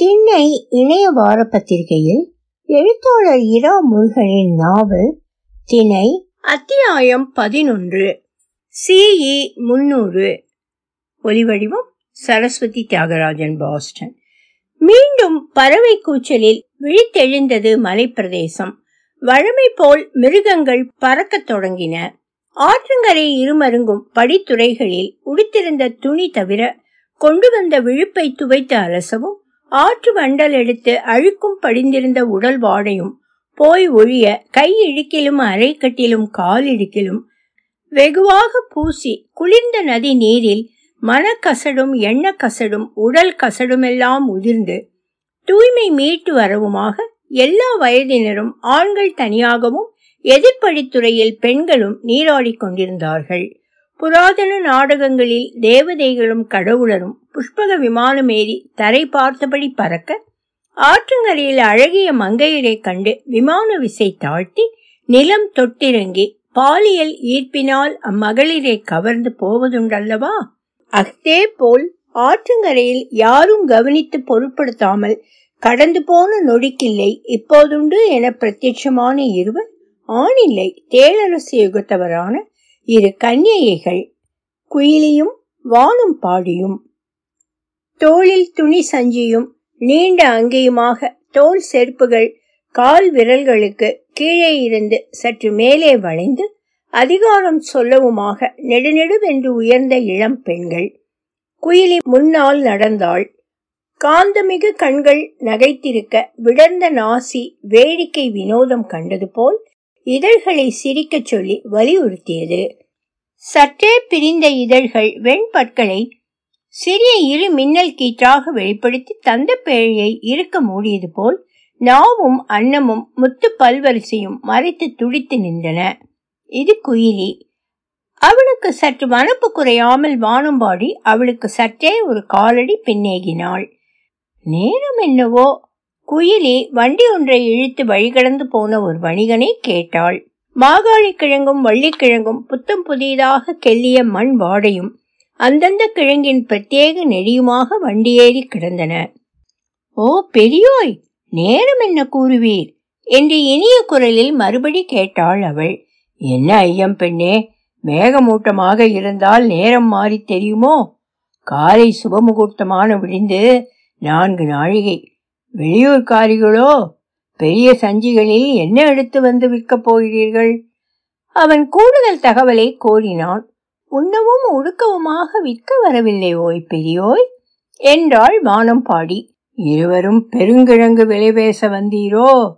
திண்ணை இணைய வார பத்திரிகையில் எழுத்தாளர் இரா முருகனின் நாவல் திணை அத்தியாயம் பதினொன்று. சிஇ முன்னூறு ஒலிவடிவம் சரஸ்வதி தியாகராஜன் பாஸ்டன். மீண்டும் பறவை கூச்சலில் விழித்தெழுந்தது மலைப்பிரதேசம். வழமை போல் மிருகங்கள் பறக்கத் தொடங்கின. ஆற்றங்கரை இருமருங்கும் படித்துறைகளில் உடுத்திருந்த துணி தவிர கொண்டு வந்த விழுப்பை துவைத்து அலசவும் ஆற்று வண்டல் எடுத்து அழுக்கும் படிந்திருந்த உடல் வாடையும் போய் ஒழிய கை இடுக்கிலும் அரைக்கட்டிலும் கால் இடுக்கிலும் வெகுவாக பூசி குளிர்ந்த நதி நீரில் மனக்கசடும் எண்ண கசடும் உடல் கசடுமெல்லாம் உதிர்ந்து தூய்மை மீட்டு வரவுமாக எல்லா வயதினரும் ஆண்கள் தனியாகவும் எதிர்ப்படித்துறையில் பெண்களும் நீராடிக் கொண்டிருந்தார்கள். புராதன நாடகங்களில் தேவதைகளும் கடவுளரும் புஷ்பக விமானம் ஏறி தரை பார்த்தபடி பறக்க ஆற்றங்கரையில் அழகிய மங்கையரை கண்டு விமான விசை தாழ்த்தி நிலம் தொட்டிறங்கி பாலியல் ஈர்ப்பினால் அம்மகளிரை கவர்ந்து போவதுண்டல்லவா? அஃதே போல் ஆற்றங்கரையில் யாரும் கவனித்து பொருட்படுத்தாமல் கடந்து போன நொடிக்கில்லை இப்போதுண்டு என பிரத்யட்சமான இருவர் ஆணில்லை தேளரசு யுகத்தவரான இரு கன்னியைகள் குயிலியும் வானும் பாடியும் தோளில் துணி சஞ்சியும் நீண்ட அங்கேயுமாக தோல் செருப்புகள் கால் விரல்களுக்கு கீழே இருந்து சற்று மேலே வளைந்து அதிகாரம் சொல்லவுமாக நெடுநெடுவென்று உயர்ந்த இளம் பெண்கள். குயிலி முன்னால் நடந்தாள். காந்தமிகு கண்கள் நகைத்திருக்க விடர்ந்த நாசி வேடிக்கை வினோதம் கண்டது போல் இதழ்களை சிரிக்கச் சொல்லி வலியுறுத்தியது. சற்றே பிரிந்த இதழ்கள் வெண்பற்களை சிறிய இரு மின்னல் கீற்றாக வெளிப்படுத்தி தந்த பேழையை இருக்க மூடியது போல் நாவும் அன்னமும் முத்து பல்வரிசையும் மறைத்து துடித்து நின்றன. இது குயிலி. அவளுக்கு சற்று மனப்பு குறையாமல் வானம்பாடி அவளுக்கு சற்றே ஒரு காலடி பின்னேகினாள். நேரம் என்னவோ? குயிலி வண்டி ஒன்றை இழுத்து வழிகடந்து போன ஒரு வணிகனை கேட்டாள். மாகாளி கிழங்கும் வள்ளிக்கிழங்கும் புத்தம் புதியதாக கெல்லிய மண் வாடையும். அந்தந்த கிழங்கின் பிரத்யேக நெடியுமாக வண்டியேறி கிடந்தன. ஓ பெரியோய் நேரம் என்ன கூறுவீர்? என்று இனிய குரலில் மறுபடி கேட்டாள் அவள். என்ன ஐயம் பெண்ணே மேகமூட்டமாக இருந்தால் நேரம் மாறி தெரியுமோ? காலை சுபமுகூர்த்தமான விடிந்து நான்கு நாழிகை. வெளியூர்காரிகளோ பெரிய சஞ்சிகளில் என்ன எடுத்து வந்து விற்கப் போகிறீர்கள்? அவன் கூடுதல் தகவலை கோரினான். உண்ணவும் உடுக்கவுமாக விற்க வரவில்லை ஓய் பெரியோய். என்றாள் வானம் பாடி இருவரும் பெருங்கிழங்கு விலை பேச வந்தீரோ?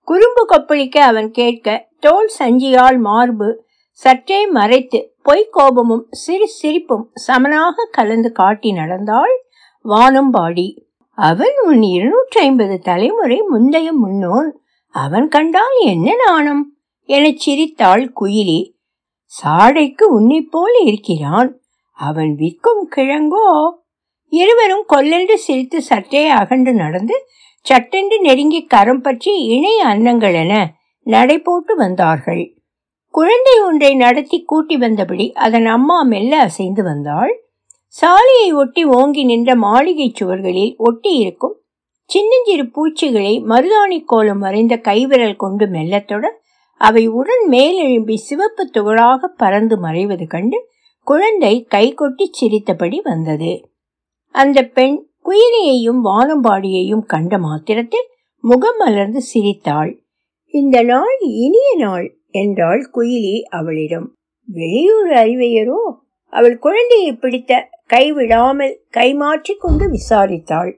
குறும்பு கொப்பளிக்க அவன் கேட்க தோல் சஞ்சியால் மார்பு சற்றே மறைத்து பொய்க்கோபமும் சிறு சிரிப்பும் சமனாக கலந்து காட்டி நடந்தாள் வானம் பாடி அவன் உன் இருநூற்றி ஐம்பது தலைமுறை முந்தைய முன்னோன். அவன் கண்டால் என்ன நாணம் எனச் சிரித்தாள் குயிலி. சாடைக்கு உன்னிப்போல் இருக்கிறான். அவன் விற்கும் கிழங்கோ? இருவரும் கொல்லென்று சிரித்து சற்றே அகன்று நடந்து சட்டென்று நெருங்கி கரம் பற்றி இணை அன்னங்கள் என நடை போட்டு வந்தார்கள். குழந்தை ஒன்றை நடத்தி கூட்டி வந்தபடி அதன் அம்மா மெல்ல அசைந்து வந்தாள். சாலையை ஒட்டி ஓங்கி நின்ற மாளிகை சுவர்களில் ஒட்டி இருக்கும் சின்னஞ்சிறு பூச்சிகளை மருதாணி கோலம் வரைந்த கைவிரல் கொண்டு மெல்லத்தொட அவை உடன் மேலெழும்பி சிவப்பு துகளாக பறந்து மறைவது கண்டு குழந்தை கை கொட்டி சிரித்தபடி வந்தது. அந்த பெண் குயிலியையும் வானம்பாடியையும் கண்ட மாத்திரத்தில் முகம் மலர்ந்து சிரித்தாள். இந்த நாள் இனிய நாள் என்றாள் குயிலி அவளிடம். வெளியூர் அறிவையரோ? அவள் குழந்தையை பிடித்த கைவிடாமல் கைமாற்றி கொண்டு விசாரித்தாள்.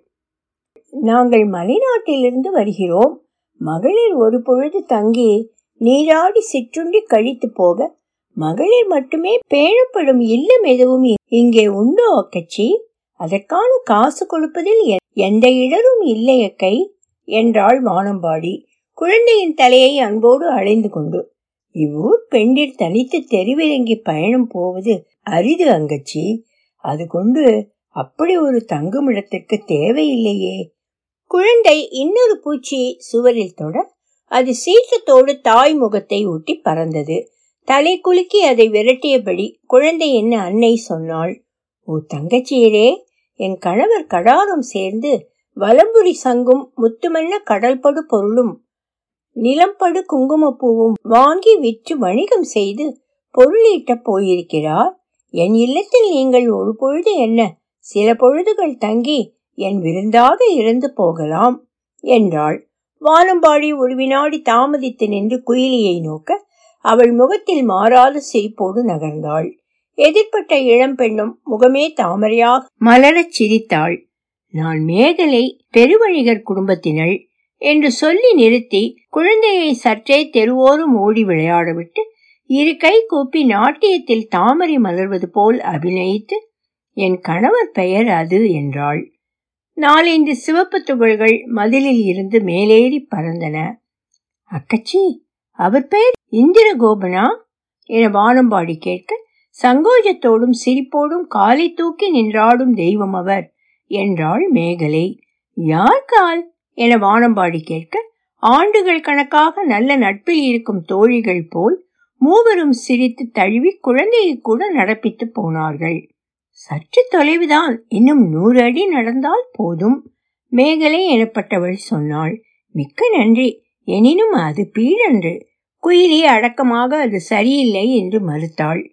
நாங்கள் மலைநாட்டிலிருந்து வருகிறோம். மகளிர் ஒரு பொழுது தங்கி நீராடி சிற்றுண்டி கழித்து போக மகளிர் மட்டுமே பேணப்படும் இல்லம் எதுவும் இங்கே உண்டோ அக்கச்சி? அதற்கான காசு கொடுப்பதில் எந்த இடரும் இல்லை அக்கை என்றாள் வானம்பாடி. குழந்தையின் தலையை அன்போடு அழைந்து கொண்டு. இவ்வூர் பெண்டில் தனித்து தெருவிறங்கி பயணம் போவது அரிது அங்கச்சி. அது கொண்டு அப்படி ஒரு தங்குமிடத்திற்கு தேவையில்லையே. குழந்தை இன்னொரு பூச்சியை சுவரில் தொட அது சீற்றத்தோடு தாய் முகத்தை ஒட்டி பறந்தது. தலை குலுக்கி அதை விரட்டியபடி குழந்தை என்ன அன்னை சொன்னாள்? ஓ தங்கச்சியரே என் கணவர் கடாரம் சேர்ந்து வலம்புரி சங்கும் முத்துமல்ல கடல்படு பொருளும் நிலம்படு குங்குமப்பூவும் வாங்கி விற்று வணிகம் செய்து பொருளீட்ட போயிருக்கிறார். என் இல்லத்தில் நீங்கள் ஒரு பொழுது என்ன சில பொழுதுகள் தங்கி என் விருந்தாக இருந்து போகலாம் என்றாள். வானம்பாடி ஒரு வினாடி தாமதித்து நின்று குயிலியை நோக்க அவள் முகத்தில் மாறாத சிரிப்போடு நகர்ந்தாள். எதிர்ப்பட்ட இளம்பெண்ணும் முகமே தாமரையாக மலரச் சிரித்தாள். நான் மேகலை பெருவழிகர் குடும்பத்தினள் என்று சொல்லி நிறுத்தி குழந்தையை சற்றே தெருவோரும் ஓடி விளையாடவிட்டு இரு கை கூப்பி நாட்டியத்தில் தாமரை மலர்வது போல் அபிநயித்து என் கணவர் பெயர் அது என்றாள். நாலைந்து சிவப்பு துகள்கள் மதிலில் இருந்து மேலேறி பறந்தன. அக்கச்சி அவர் பெயர் இந்திர கோபனா என வானம்பாடி கேட்க சங்கோஜத்தோடும் சிரிப்போடும் காலை தூக்கி நின்றாடும் தெய்வம் அவர். என்றாள் மேகலை. யார் கால்? என வானம்பாடி கேட்க ஆண்டுகள் கணக்காக நல்ல நட்பில் இருக்கும் தோழிகள் போல் மூவரும் சிரித்து தழுவி குழந்தையை கூட நடப்பித்து போனார்கள். சற்று தொலைவுதான். இன்னும் நூறு அடி நடந்தால் போதும். மேகலை எனப்பட்டவள் சொன்னாள். மிக்க நன்றி. எனினும் அது பீழன்று குயிலி அடக்கமாக அது சரியில்லை என்று மறுத்தாள்.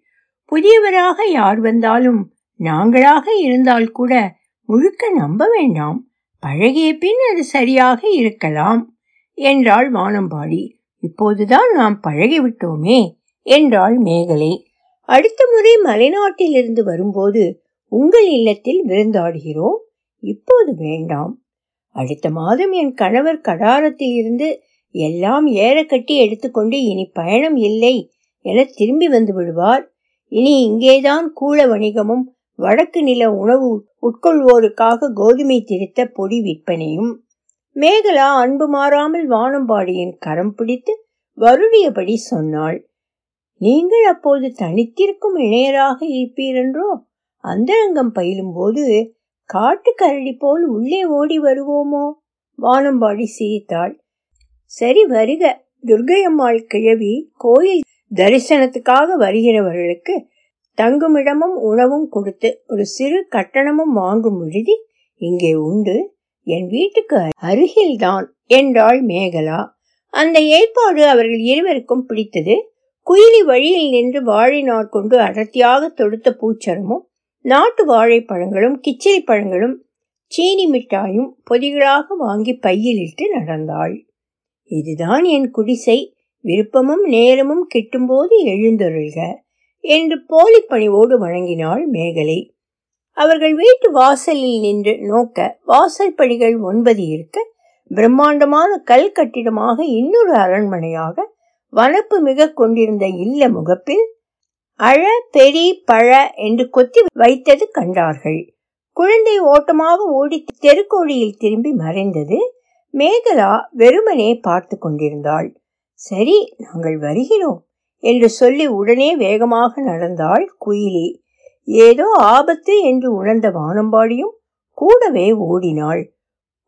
புதியவராக யார் வந்தாலும் நாங்களாக இருந்தால் கூட முழுக்க நம்ப வேண்டாம். பழகிய பின் அது சரியாக இருக்கலாம் என்றாள் வானம்பாடி. இப்போதுதான் நாம் பழகிவிட்டோமே என்றாள் மேகலை. அடுத்த முறை மலைநாட்டிலிருந்து வரும்போது உங்கள் இல்லத்தில் விருந்தாடுகிறோம். இப்போது வேண்டாம். அடுத்த மாதம் என் கணவர் கடாரத்தில் இருந்து எல்லாம் ஏற கட்டி எடுத்துக்கொண்டு இனி பயணம் இல்லை என திரும்பி வந்து விடுவார். இனி இங்கேதான் கூல வணிகமும் வடக்கு நில உணவு உட்கொள்வோருக்காக கோதுமை திருத்த பொடி விற்பனையும் மேகலா அன்பு மாறாமல் வானம்பாடியின் கரம் பிடித்து வருடியபடி சொன்னாள். நீங்கள் அப்போது தனித்திருக்கும் இணையராக இருப்பீரென்றோ? அந்தரங்கம் பயிலும் போது காட்டு கரடி போல் உள்ளே ஓடி வருவோமோ? வானம்பாடி சிரித்தாள். சரி வருக. துர்கையம்மாள் கிழவி கோயில் தரிசனத்துக்காக வருகிறவர்களுக்கு தங்குமிடமும் உணவும் கொடுத்து ஒரு சிறு கட்டணமும் வாங்கும் விடுதி இங்கே உண்டு. என் வீட்டுக்கு அருகில்தான் என்றாள் மேகலா. அந்த ஏற்பாடு அவர்கள் இருவருக்கும் பிடித்தது. குயிலி வழியில் நின்று வாழை நார் கொண்டு அடர்த்தியாக தொடுத்த பூச்சரமும் நாட்டு வாழைப்பழங்களும் கிச்சிலி பழங்களும் சீனி மிட்டாயும் பொதிகளாக வாங்கி பையிலிட்டு நடந்தாள். இதுதான் என் குடிசை. விருப்பமும் நேரமும் கிட்டும்போது எழுந்தொருள்க என்று போலி பணிவோடு வழங்கினாள் மேகலை. அவர்கள் வீட்டு வாசலில் நின்று நோக்க வாசல் படிகள் ஒன்பது இருக்க பிரம்மாண்டமான கல் கட்டிடமாக இன்னொரு அரண்மனையாக வனப்பு மிக கொண்டிருந்த இல்ல முகப்பில் அழ பெரி பழ என்று கொத்தி வைத்தது கண்டார்கள். குழந்தை ஓட்டமாக ஓடி தெருக்கோழியில் திரும்பி மறைந்தது மேகலா வெறுமனே பார்த்து கொண்டிருந்தாள். சரி நாங்கள் வருகிறோம் என்று சொல்லி உடனே வேகமாக நடந்தாள் குயிலி. ஏதோ ஆபத்து என்று உணர்ந்த வானம்பாடியும் கூடவே ஓடினாள்.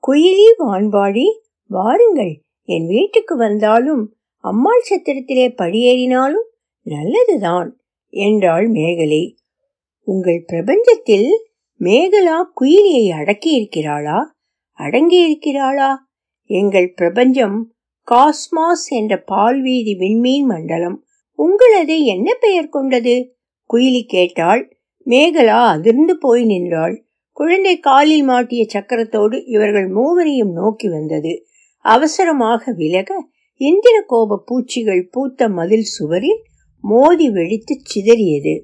குயிலி வான்பாடி வாருங்கள் என் வீட்டுக்கு வந்தாலும் அம்மாள் சத்திரத்திலே படியேறினாலும் நல்லதுதான் என்றாள் மேகலை. உங்கள் பிரபஞ்சத்தில் மேகலா குயிலியை அடக்கி இருக்கிறாளா அடங்கி இருக்கிறாளா எங்கள் பிரபஞ்சம் காஸ்மாஸ் என்ற பால்வீதி விண்மீன் மண்டலம். உங்களது என்ன பெயர் கொண்டது? குயிலி கேட்டாள். மேகலா அதிர்ந்து போய் நின்றாள். குழந்தை காலில் மாட்டிய சக்கரத்தோடு இவர்கள் மூவரையும் நோக்கி வந்தது. அவசரமாக விலக இந்திர கோப பூச்சிகள் பூத்த மதில் சுவரில் மோதி வெடித்து சிதறியது.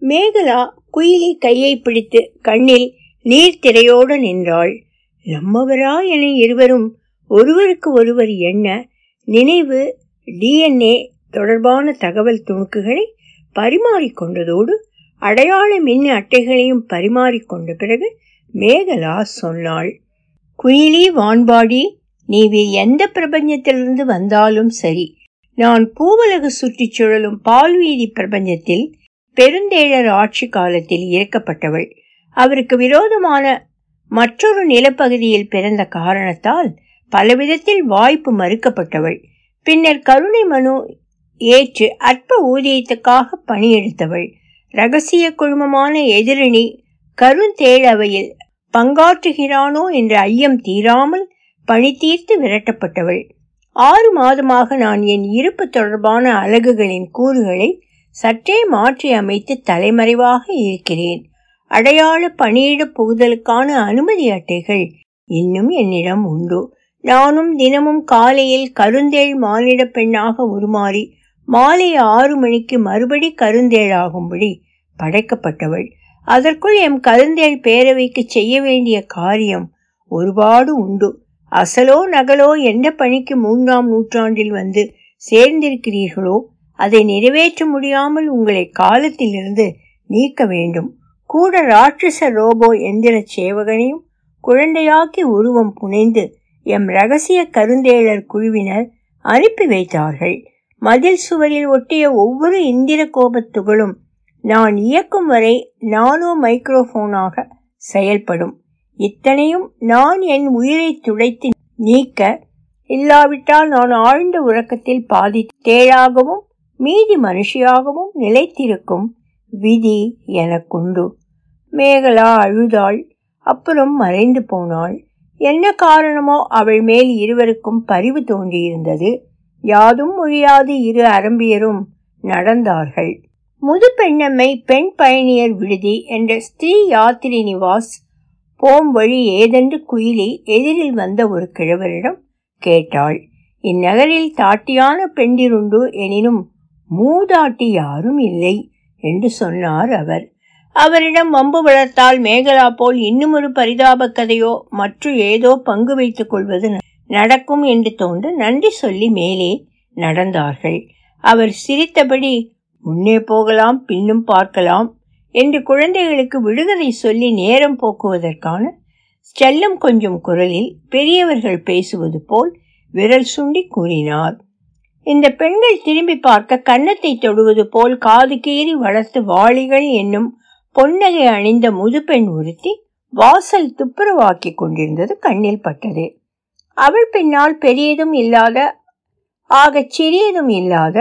மேகலா குயிலி கையை பிடித்து கண்ணில் நீர் திரையோடு நின்றாள். நம்மவரா என இருவரும் ஒருவருக்கு ஒருவர் எண்ண நினைவு டிஎன்ஏ தொடர்பான தகவல் துணுக்குகளை பரிமாறிக்கொண்டதோடு அடையாள மின் அட்டைகளையும் பரிமாறிக்கொண்ட பிறகு மேகலா சொன்னாள். குயிலி வான்பாடி நீ எந்த பிரபஞ்சத்திலிருந்து வந்தாலும் சரி நான் பூவலகு சுற்றிச் சுழலும் பால்வீதி பிரபஞ்சத்தில் பெருந்தேழர் ஆட்சி காலத்தில் இறக்கப்பட்டவள். அவருக்கு விரோதமான மற்றொரு நிலப்பகுதியில் பிறந்த காரணத்தால் பலவிதத்தில் வாய்ப்பு மறுக்கப்பட்டவள். பின்னர் கருணை மனு ஏற்று அற்ப ஊதியத்துக்காக பணியெடுத்தவள். ரகசிய குழுமமான எதிரணி கருந்தேழவையில் பங்காற்றுகிறானோ என்ற ஐயம் தீராமல் பணி தீர்த்து விரட்டப்பட்டவள். ஆறு மாதமாக நான் என் இருப்பு தொடர்பான அலகுகளின் கூறுகளை சற்றே மாற்றி அமைத்து தலைமறைவாக இருக்கிறேன். அடையாள பணியிட புகுதலுக்கான அனுமதி அட்டைகள் இன்னும் என்னிடம் உண்டு. நானும் தினமும் காலையில் கருந்தேள் மானிட பெண்ணாக உருமாறி மாலை ஆறு மணிக்கு மறுபடி கருந்தேழாகும்படி படைக்கப்பட்டவள். அதற்குள் எம் கருந்தேள் பேரவைக்கு செய்ய வேண்டிய காரியம் ஒருபாடு உண்டு. அசலோ நகலோ எந்த பணிக்கு மூன்றாம் நூற்றாண்டில் வந்து சேர்ந்திருக்கிறீர்களோ அதை நிறைவேற்ற முடியாமல் உங்களை காலத்திலிருந்து நீக்க வேண்டும். கூட ராட்சச ரோபோ எந்திர சேவகனையும் குழந்தையாக்கி உருவம் புனைந்து எம் ரகசிய கருந்தேளர் குழுவினர் அனுப்பி வைத்தார்கள். மதில் சுவரில் ஒட்டிய ஒவ்வொரு இந்திர கோபத்துகளும் நான் இயக்கும் வரை நானோ மைக்ரோஃபோனாக செயல்படும். இத்தனையும் நான் என் உயிரை துடைத்து நீக்க இல்லாவிட்டால் நான் ஆழ்ந்த உறக்கத்தில் பாதி தேழாகவும் மீதி மனுஷியாகவும் நிலைத்திருக்கும் விதி எனக்குண்டு. மேகலா அழுதாள். அப்புறம் மறைந்து போனாள். என்ன காரணமோ அவள் மேல் இருவருக்கும் பரிவு தோன்றியிருந்தது. யாதும் மொழியாது இரு அரம்பியரும் நடந்தார்கள். முது பெண்ணம்மை பெண் பயணியர் விடுதி என்ற ஸ்திரீ யாத்திரி நிவாஸ் போம் வழி ஏதென்று குயிலி எதிரில் வந்த ஒரு கிழவரிடம் கேட்டாள் இந்நகரில் தாட்டியான பெண்டிருண்டு எனினும் மூதாட்டி யாரும் இல்லை என்று சொன்னார் அவர். அவரிடம் வம்பு வளர்த்தால் மேகலா போல் இன்னுமொரு பரிதாபக் பரிதாப கதையோ மற்ற ஏதோ பங்கு வைத்துக் கொள்வது நடக்கும் என்று தோன்று நன்றி சொல்லி மேலே நடந்தார்கள். அவர் சிரித்தபடி முன்னே போகலாம் பின்னும் பார்க்கலாம் என்று குழந்தைகளுக்கு விடுகதை சொல்லி நேரம் போக்குவதற்கான செல்லம் கொஞ்சம் குரலில் பெரியவர்கள் பேசுவது போல் விரல் சுண்டி கூறினார். இந்த பெண்கள் திரும்பி பார்க்க கன்னத்தை தொடுவது போல் காது கீறி வளர்த்து வாளிகள் என்னும் பொன்னகை அணிந்த முதுபெண் ஒருத்தி வாசல் துப்புரவாக்கி கொண்டிருந்தது கண்ணில் பட்டது. அவள் பின்னால் பெரியதும் இல்லாத ஆகச் சிறியதும் இல்லாத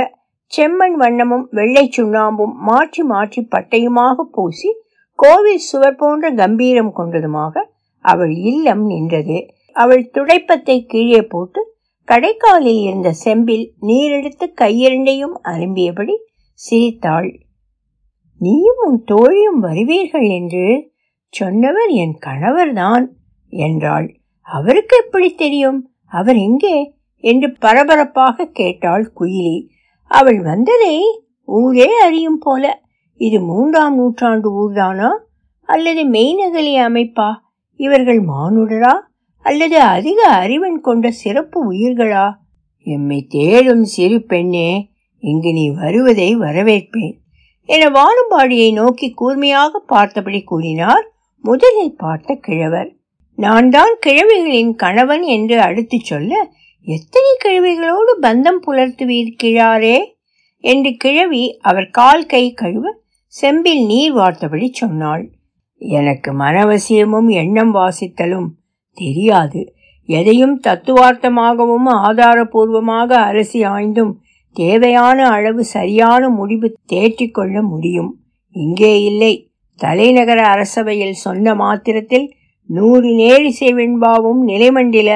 செம்மண் வண்ணமும் வெள்ளை சுண்ணாம்பும் மாற்றி மாற்றி பட்டையுமாக பூசி கோவில் சுவர் போன்ற கம்பீரம் கொண்டதுமாக அவள் இல்லம் நின்றது. அவள் துடைப்பத்தை கீழே போட்டு கடைக்காலில் இருந்த செம்பில் நீரெடுத்து கையிரண்டையும் அரும்பியபடி சிரித்தாள். நீயும் உன் தோழியும் வருவீர்கள் என்று சொன்னவர் என் கணவர்தான் என்றாள். அவருக்கு எப்படி தெரியும்? அவர் எங்கே? என்று பரபரப்பாக கேட்டாள் குயிலி. அவள் வந்ததை ஊரே அறியும் போல இது மூன்றாம் நூற்றாண்டு ஊர்தானா? அல்லது மெய்நகலி அமைப்பா? இவர்கள் மானுடரா? அல்லது அதிக அறிவன் கொண்ட சிறப்பு உயிர்களா? எம்மை தேடும் சிறு பெண்ணே இங்கு நீ வருவதை வரவேற்பேன் என வானும்பாடியை நோக்கி கூர்மையாக பார்த்தபடி கூறினார் முதலில் பார்த்த கிழவர். நான் தான் கிழவிகளின் கணவன் என்று அடுத்துச் சொல்ல எத்தனை கிழவிகளோடு பந்தம் புலர்த்துவீர் கிழாரே? என்று கிழவி அவர் கால் கை கழுவ செம்பில் நீர் வார்த்தபடி சொன்னாள். எனக்கு மனவசியமும் எண்ணம் வாசித்தலும் தெரியாது. எதையும் தத்துவார்த்தமாகவும் ஆதாரபூர்வமாக அரசி ஆய்ந்தும் தேவையான அளவு சரியான முடிவு தேற்றிக்கொள்ள முடியும். இங்கே இல்லை. தலைநகர அரசவையில் சொன்ன மாத்திரத்தில் நூறு நேரிசை வெண்பாவும் நிலைமண்டில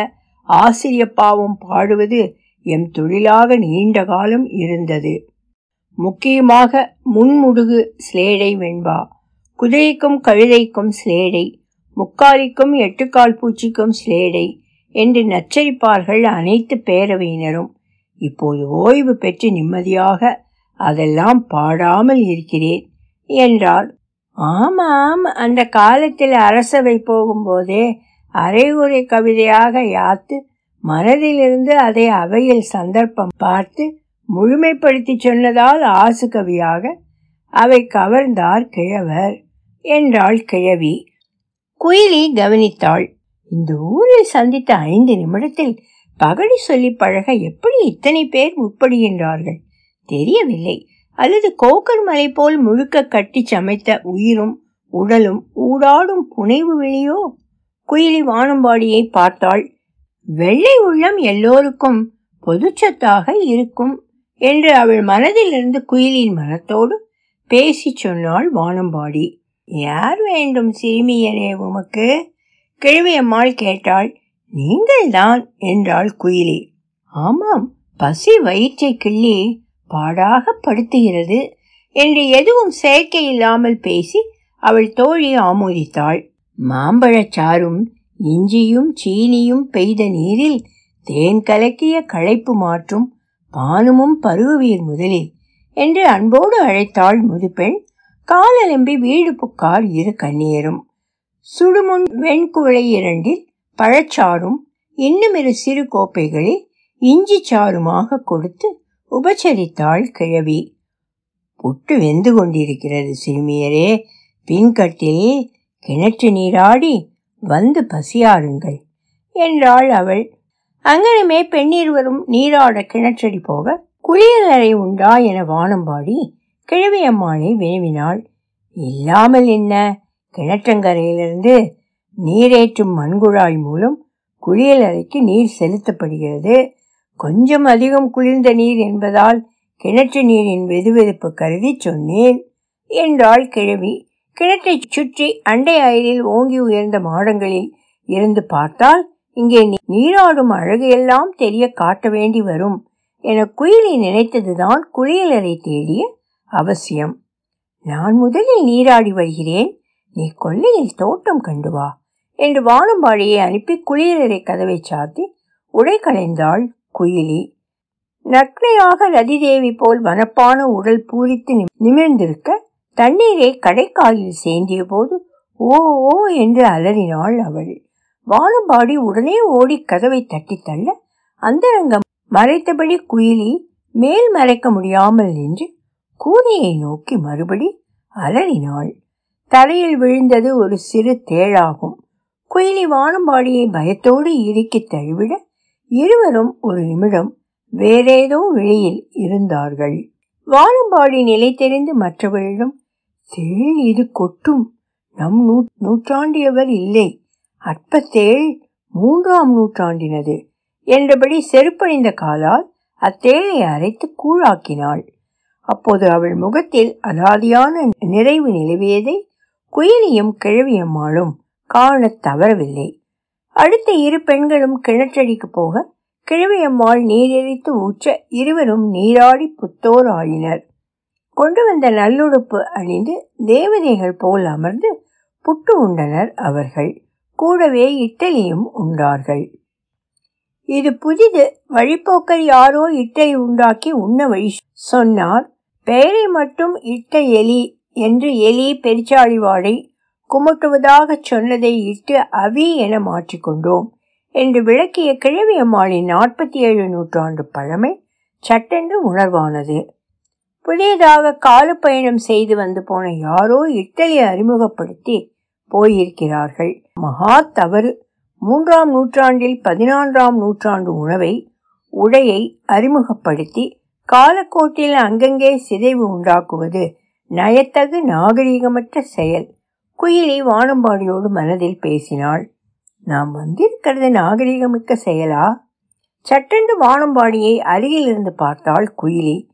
ஆசிரியப்பாவும் பாடுவது எம் தொழிலாக நீண்ட காலம் இருந்தது. முக்கியமாக முன்முடுகு ஸ்லேடை வெண்பா. குதிரைக்கும் கழுதைக்கும் ஸ்லேடை முக்காலிக்கும் எட்டுக்கால் பூச்சிக்கும் ஸ்லேடை என்று நச்சரிப்பார்கள் அனைத்து பேரவையினரும். இப்போது ஓய்வு பெற்று நிம்மதியாக அதெல்லாம் பாடாமல் இருக்கிறேன் என்றார் ஆமாம் அந்த காலத்தில் அரசவை போகும்போதே அரைகுறை கவிதையாக யாத்து மனதிலிருந்து அதை அவையில் சந்தர்ப்பம் பார்த்து முழுமைப்படுத்தி சொன்னதால் ஆசு கவியாக அவை கவர்ந்தார் கிழவர் என்றாள் கிழவி. குயிலி கவனித்தாள் இந்த ஊரில் சந்தித்த ஐந்து நிமிடத்தில் பகடி சொல்லி பழக எப்படி இத்தனை பேர் உட்படுகின்றார்கள் தெரியவில்லை. அல்லது கோக்கர் மலை போல் முழுக்க கட்டி சமைத்த உயிரும் உடலும் ஊடாடும் புனைவு வெளியோ? குயிலி வானம்பாடியை பார்த்தாள். வெள்ளை உள்ளம் எல்லோருக்கும் பொதுச்சத்தாக இருக்கும் என்று அவள் மனதிலிருந்து குயிலின் மனத்தோடு பேசி சொன்னாள் வானம்பாடி. யார் வேண்டும் சிறுமியரே உமக்கு? கிழவியம்மாள் கேட்டாள். நீங்கள்தான் என்றாள் குயிலி. ஆமாம் பசி வயிற்றை கிள்ளி பாடாக படுத்துகிறது என்று எதுவும் செயற்கை இல்லாமல் பேசி அவள் தோழி ஆமோதித்தாள். மாம்பழச்சாரும் இஞ்சியும் சீனியும் பெய்த நீரில் தேன் கலக்கிய களைப்பு மாற்றும் பானுமும் பருவவீர் முதலில் என்று அன்போடு அழைத்தாள் முதுபெண். காலெலும்பி வீடு புக்கார் இரு கண்ணீரும் சுடுமுன் வெண்குழை இரண்டில் பழச்சாரும் இன்னும் இரு சிறு கோப்பைகளில் இஞ்சி சாருமாக கொடுத்து உபச்சரித்தாள் கிழவி. புட்டு வெந்து கொண்டிருக்கிறது சிறுமியரே பின்கட்டில் கிணற்று நீராடி வந்து பசியாருங்கள் என்றாள் அவள். அங்கனமே பெண்ணிருவரும் நீராட கிணற்றடி போக குளியலறை உண்டா என வானம்பாடி கிழவியம்மாளை வினவினாள். இல்லாமல் என்ன? கிணற்றங்கரையிலிருந்து நீரேற்றும் மண்குழாய் மூலம் குளியலறைக்கு நீர் செலுத்தப்படுகிறது. கொஞ்சம் அதிகம் குளிர்ந்த நீர் என்பதால் கிணற்று நீரின் வெதுவெதுப்பு கருதி சொன்னேன் என்றாள் கிழவி. கிணற்றை சுற்றி அண்டை அயலில் ஓங்கி உயர்ந்த மாடங்களில் இருந்து பார்த்தால் இங்கே நீராடும் அழகு எல்லாம் தெரிய காட்ட வேண்டி வரும் என குயிலி நினைத்ததுதான் குளியலறை தேடிய அவசியம். நான் முதலில் நீராடி வருகிறேன் நீ கொல்லையில் தோட்டம் கண்டு வா என்று வானம்பாடியை அனுப்பி குளியலறை கதவை சாத்தி உடை களைந்தாள் குயிலி. நக்னையாக ரதிதேவி போல் வனப்பான உடல் பூரித்து நிமிர்ந்திருக்க தண்ணீரை கடைக்காயில் சேந்திய போது ஓ ஓ என்று அலறினாள் அவள். வானம்பாடி உடனே ஓடி கதவை தட்டி தள்ள அந்தரங்கம் மறைத்தபடி குயிலி மேல் மறைக்க முடியாமல் நின்று கூனியை நோக்கி மறுபடி அலறினாள். தரையில் விழுந்தது ஒரு சிறு தேழாகும் குயிலி வானம்பாடியை பயத்தோடு இறுக்கி தழுவிட இருவரும் ஒரு நிமிடம் வேறேதோ வெளியில் இருந்தார்கள். வானம்பாடி நிலை தெரிந்து மற்றவர்களிடம் தேள் இது கொட்டும். நம் நூ நூற்றாண்டியவர் இல்லை. அற்பத்தேள் மூன்றாம் நூற்றாண்டினது. என்றபடி செருப்பணிந்த காலால் அத்தேளை அரைத்து கூழாக்கினாள். அப்போது அவள் முகத்தில் அலாதியான நிறைவு நிலவியதை குயிலியும் கிழவியம்மாளும் காணத் தவறவில்லை. அடுத்த இரு பெண்களும் கிணற்றடிக்கு போக கிழவியம்மாள் நீரெரித்து ஊற்ற இருவரும் நீராடி புத்தோர் ஆயினர். கொண்டு வந்த நல்லுடுப்பு அணிந்து தேவதைகள் போல் அமர்ந்து புட்டு உண்டனர் அவர்கள். கூடவே இட்டலியும் உண்டார்கள். இது புதிது வழிப்போக்கர் யாரோ இட்டை உண்டாக்கி உண்ண வழி சொன்னார். பெயரை மட்டும் இட்ட எலி என்று எலி பெருச்சாழிவாடை குமட்டுவதாக சொன்னதை இட்டு அவி என மாற்றிக்கொண்டோம் என்று விளக்கிய கிழவியம்மாளின் நாற்பத்தி ஏழு நூற்றாண்டு பழமை சட்டென்று உணர்வானது. புதியதாக காலு பயணம் செய்து வந்து போன யாரோ இட்டலியை அறிமுகப்படுத்தி போயிருக்கிறார்கள். மகா தவறு. மூன்றாம் நூற்றாண்டில் பதினான்காம் நூற்றாண்டு உணவை உடையை அறிமுகப்படுத்தி காலக்கோட்டில் அங்கங்கே சிதைவு உண்டாக்குவது நயத்தகு நாகரீகமற்ற செயல். குயிலி வானம்பாடியோடு மனதில் பேசினாள். நாம் வந்திருக்கிறது நாகரீகமிக்க செயலா? சட்டென்று வானம்பாடியை அருகில் இருந்து பார்த்தாள் குயிலி.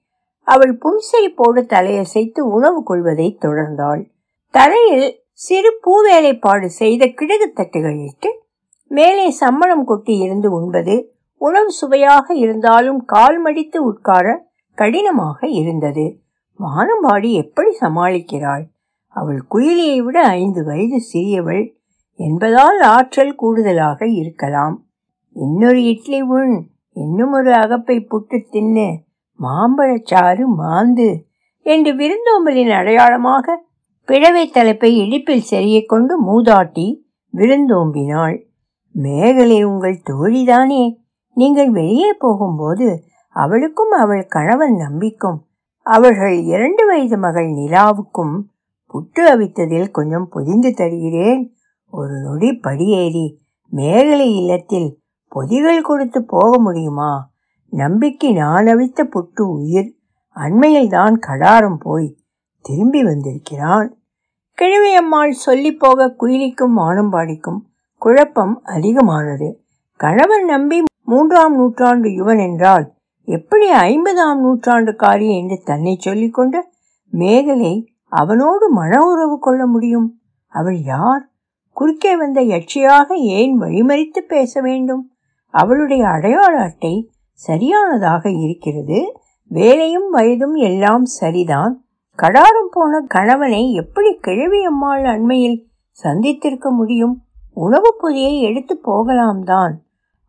அவள் புன்சிரிப்போடு தலையசைத்து உணவு கொள்வதை தொடர்ந்தாள். தரையில் சிறு பூவேலைப்பாடு செய்த கிடுகு தட்டுகள் இட்டு மேலே சம்மணம் கொட்டி இருந்து உண்பது உணவு சுவையாக இருந்தாலும் கால் மடித்து உட்கார கடினமாக இருந்தது. வானம்பாடி எப்படி சமாளிக்கிறாள்? அவள் குயிலியை விட ஐந்து வயது சிறியவள் என்பதால் ஆற்றல் கூடுதலாக இருக்கலாம். இன்னொரு இட்லி உண் இன்னும் ஒரு அகப்பை புட்டு தின்னு மாம்பழச்சாறு மாந்து என்று விருந்தோம்பலின் அடையாளமாக பிழவை தலைப்பை இடிப்பில் செறியக் கொண்டு மூதாட்டி விருந்தோம்பினாள். மேகலை உங்கள் தோழிதானே. நீங்கள் வெளியே போகும்போது அவளுக்கும் அவள் கணவன் நம்பிக்கும். அவர்கள் இரண்டு வயது மகள் நிலாவுக்கும் புட்டு அவித்ததில் கொஞ்சம் பொதிந்து தருகிறேன். ஒரு நொடி படியேறி மேகலை இல்லத்தில் பொதிகள் கொடுத்து போக முடியுமா? நம்பிக்கை நான் அவித்த புட்டு உயிர் அண்மையில் தான் கடாரம் போய் திரும்பி வந்திருக்கிறான். கிழவியம்மாள் சொல்லி போக குயிலிக்கும் வானம்பாடிக்கும் குழப்பம் அதிகமானது. கணவன் நம்பி மூன்றாம் நூற்றாண்டு யுவன் என்றால் எப்படி ஐம்பதாம் நூற்றாண்டுக்காரி என்று தன்னை சொல்லிக்கொண்டு மேகலை அவனோடு மன உறவு கொள்ள முடியும்? அவள் யார்? குறுக்கே வந்த யட்சியாக ஏன் வழிமறித்து பேச வேண்டும்? அவளுடைய அடையாள அட்டை சரியானதாக இருக்கிறது. வேலையும் வயதும் எல்லாம் சரிதான். கடாரம் போன கணவனை எப்படி கிழவி அம்மாள் அண்மையில் சந்தித்திருக்க முடியும்? உணவு பொதியை எடுத்து போகலாம் தான்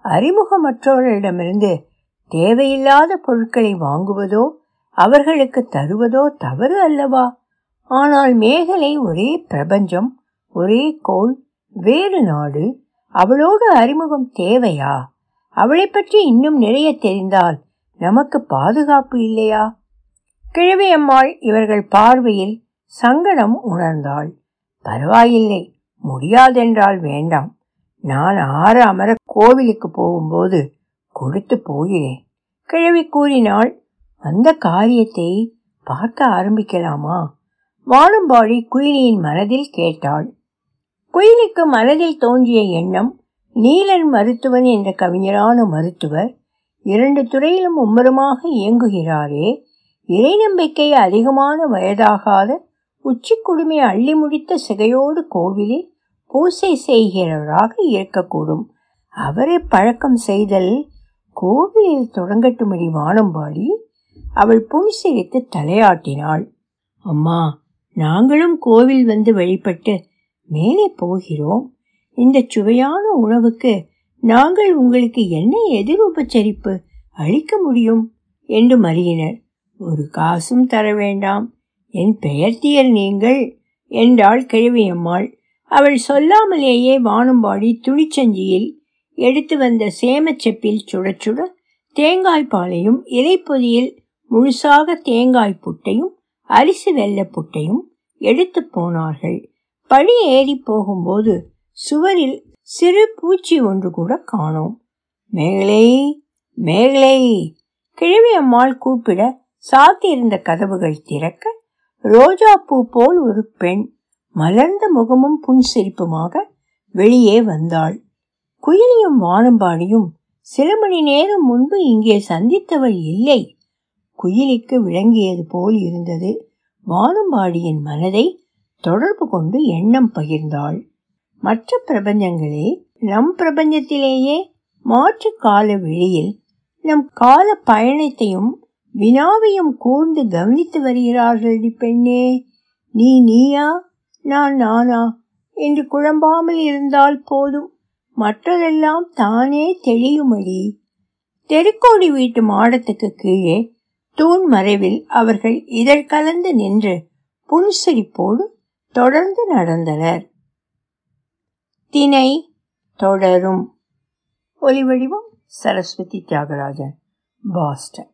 அறிமுகமற்றவர்களிடமிருந்து தேவையில்லாத பொருட்களை வாங்குவதோ அவர்களுக்கு தருவதோ தவறு அல்லவா? ஆனால் மேகலை ஒரே பிரபஞ்சம் ஒரே கோள் வேறு நாடு. அவளோடு அறிமுகம் தேவையா? அவளை பற்றி இன்னும் நிறைய தெரிந்தால் நமக்கு பாதுகாப்பு இல்லையா? கிழவி அம்மாள் இவர்கள் பார்வையில் சங்கடம் உணர்ந்தாள். பரவாயில்லை முடியாதென்றால் வேண்டாம். நான் ஆற அமர கோவிலுக்கு போகும்போது கொடுத்து போகிறேன். கிழவி கூறினாள் அந்த காரியத்தை பார்க்க ஆரம்பிக்கலாமா? வானம்பாடி குயிலியின் மனதில் கேட்டாள். குயிலிக்கு மனதில் தோன்றிய எண்ணம் நீலன் மருத்துவன் என்ற கவிஞரான மருத்துவர் இரண்டு துறையிலும் மும்முரமாக இயங்குகிறாரே. இறை நம்பிக்கை அதிகமான வயதாகாத உச்சி அள்ளி முடித்த சிகையோடு கோவிலில் பூசை செய்கிறவராக இருக்கக்கூடும். அவரை பழக்கம் செய்தல் கோவிலில் தொடங்கட்டுமடி வானம்பாடி அவள் புன்சிரித்து தலையாட்டினாள். அம்மா நாங்களும் கோவில் வந்து வழிபட்டு மேலே போகிறோம். இந்த சுவையான உணவுக்கு நாங்கள் உங்களுக்கு என்ன எதிர் உபச்சரிப்பு அளிக்க முடியும்? என்று மறியினர் ஒரு காசும் தர வேண்டாம். என் பெயர்த்தியர் நீங்கள் என்றாள் கிழவியம்மாள். அவள் சொல்லாமலேயே வானம்பாடி துணிச்சஞ்சியில் எடுத்து வந்த சேமச்செப்பில் சுட சுட தேங்காய் பாலையும் இலைப்பொதியில் முழுசாக தேங்காய் புட்டையும் அரிசி வெள்ள புட்டையும் எடுத்து போனார்கள். படி ஏறி போகும்போது சுவரில் சிறு பூச்சி ஒன்று கூட காணோம். மேகலை மேகலை கிழவி அம்மாள் கூப்பிட சாத்தியிருந்த கதவுகள் திறக்க ரோஜா பூ போல் ஒரு பெண் மலர்ந்த முகமும் புன்சிரிப்புமாக வெளியே வந்தாள். குயிலியும் வானம்பாடியும் சில மணி நேரம் முன்பு இங்கே சந்தித்தவள் இல்லை. குயிலிக்கு விளங்கியது போல் இருந்தது. வானம்பாடியின் மனதை தொடர்பு கொண்டு எண்ணம் பகிர்ந்தாள். மற்ற பிரபஞ்சங்களே நம் பிரபஞ்சத்திலேயே மாற்று கால வெளியில் நம் கால பயணத்தையும் வினாவையும் கூர்ந்து கவனித்து வருகிறார்கள் பெண்ணே. நீ நீயா? நான் நானா? என்று குழம்பாமல் இருந்தால் போதும். மற்றதெல்லாம் தானே தெளியுமடி. தெருக்கோடி வீட்டு மாடத்துக்கு கீழே தூண் மறைவில் அவர்கள் இதழ் கலந்து நின்று புன்சிரிப்போடு தொடர்ந்து நடந்தனர். தினை தொடரும். ஒலி வடிவம் சரஸ்வதி தியாகராஜன் பாஸ்டன்.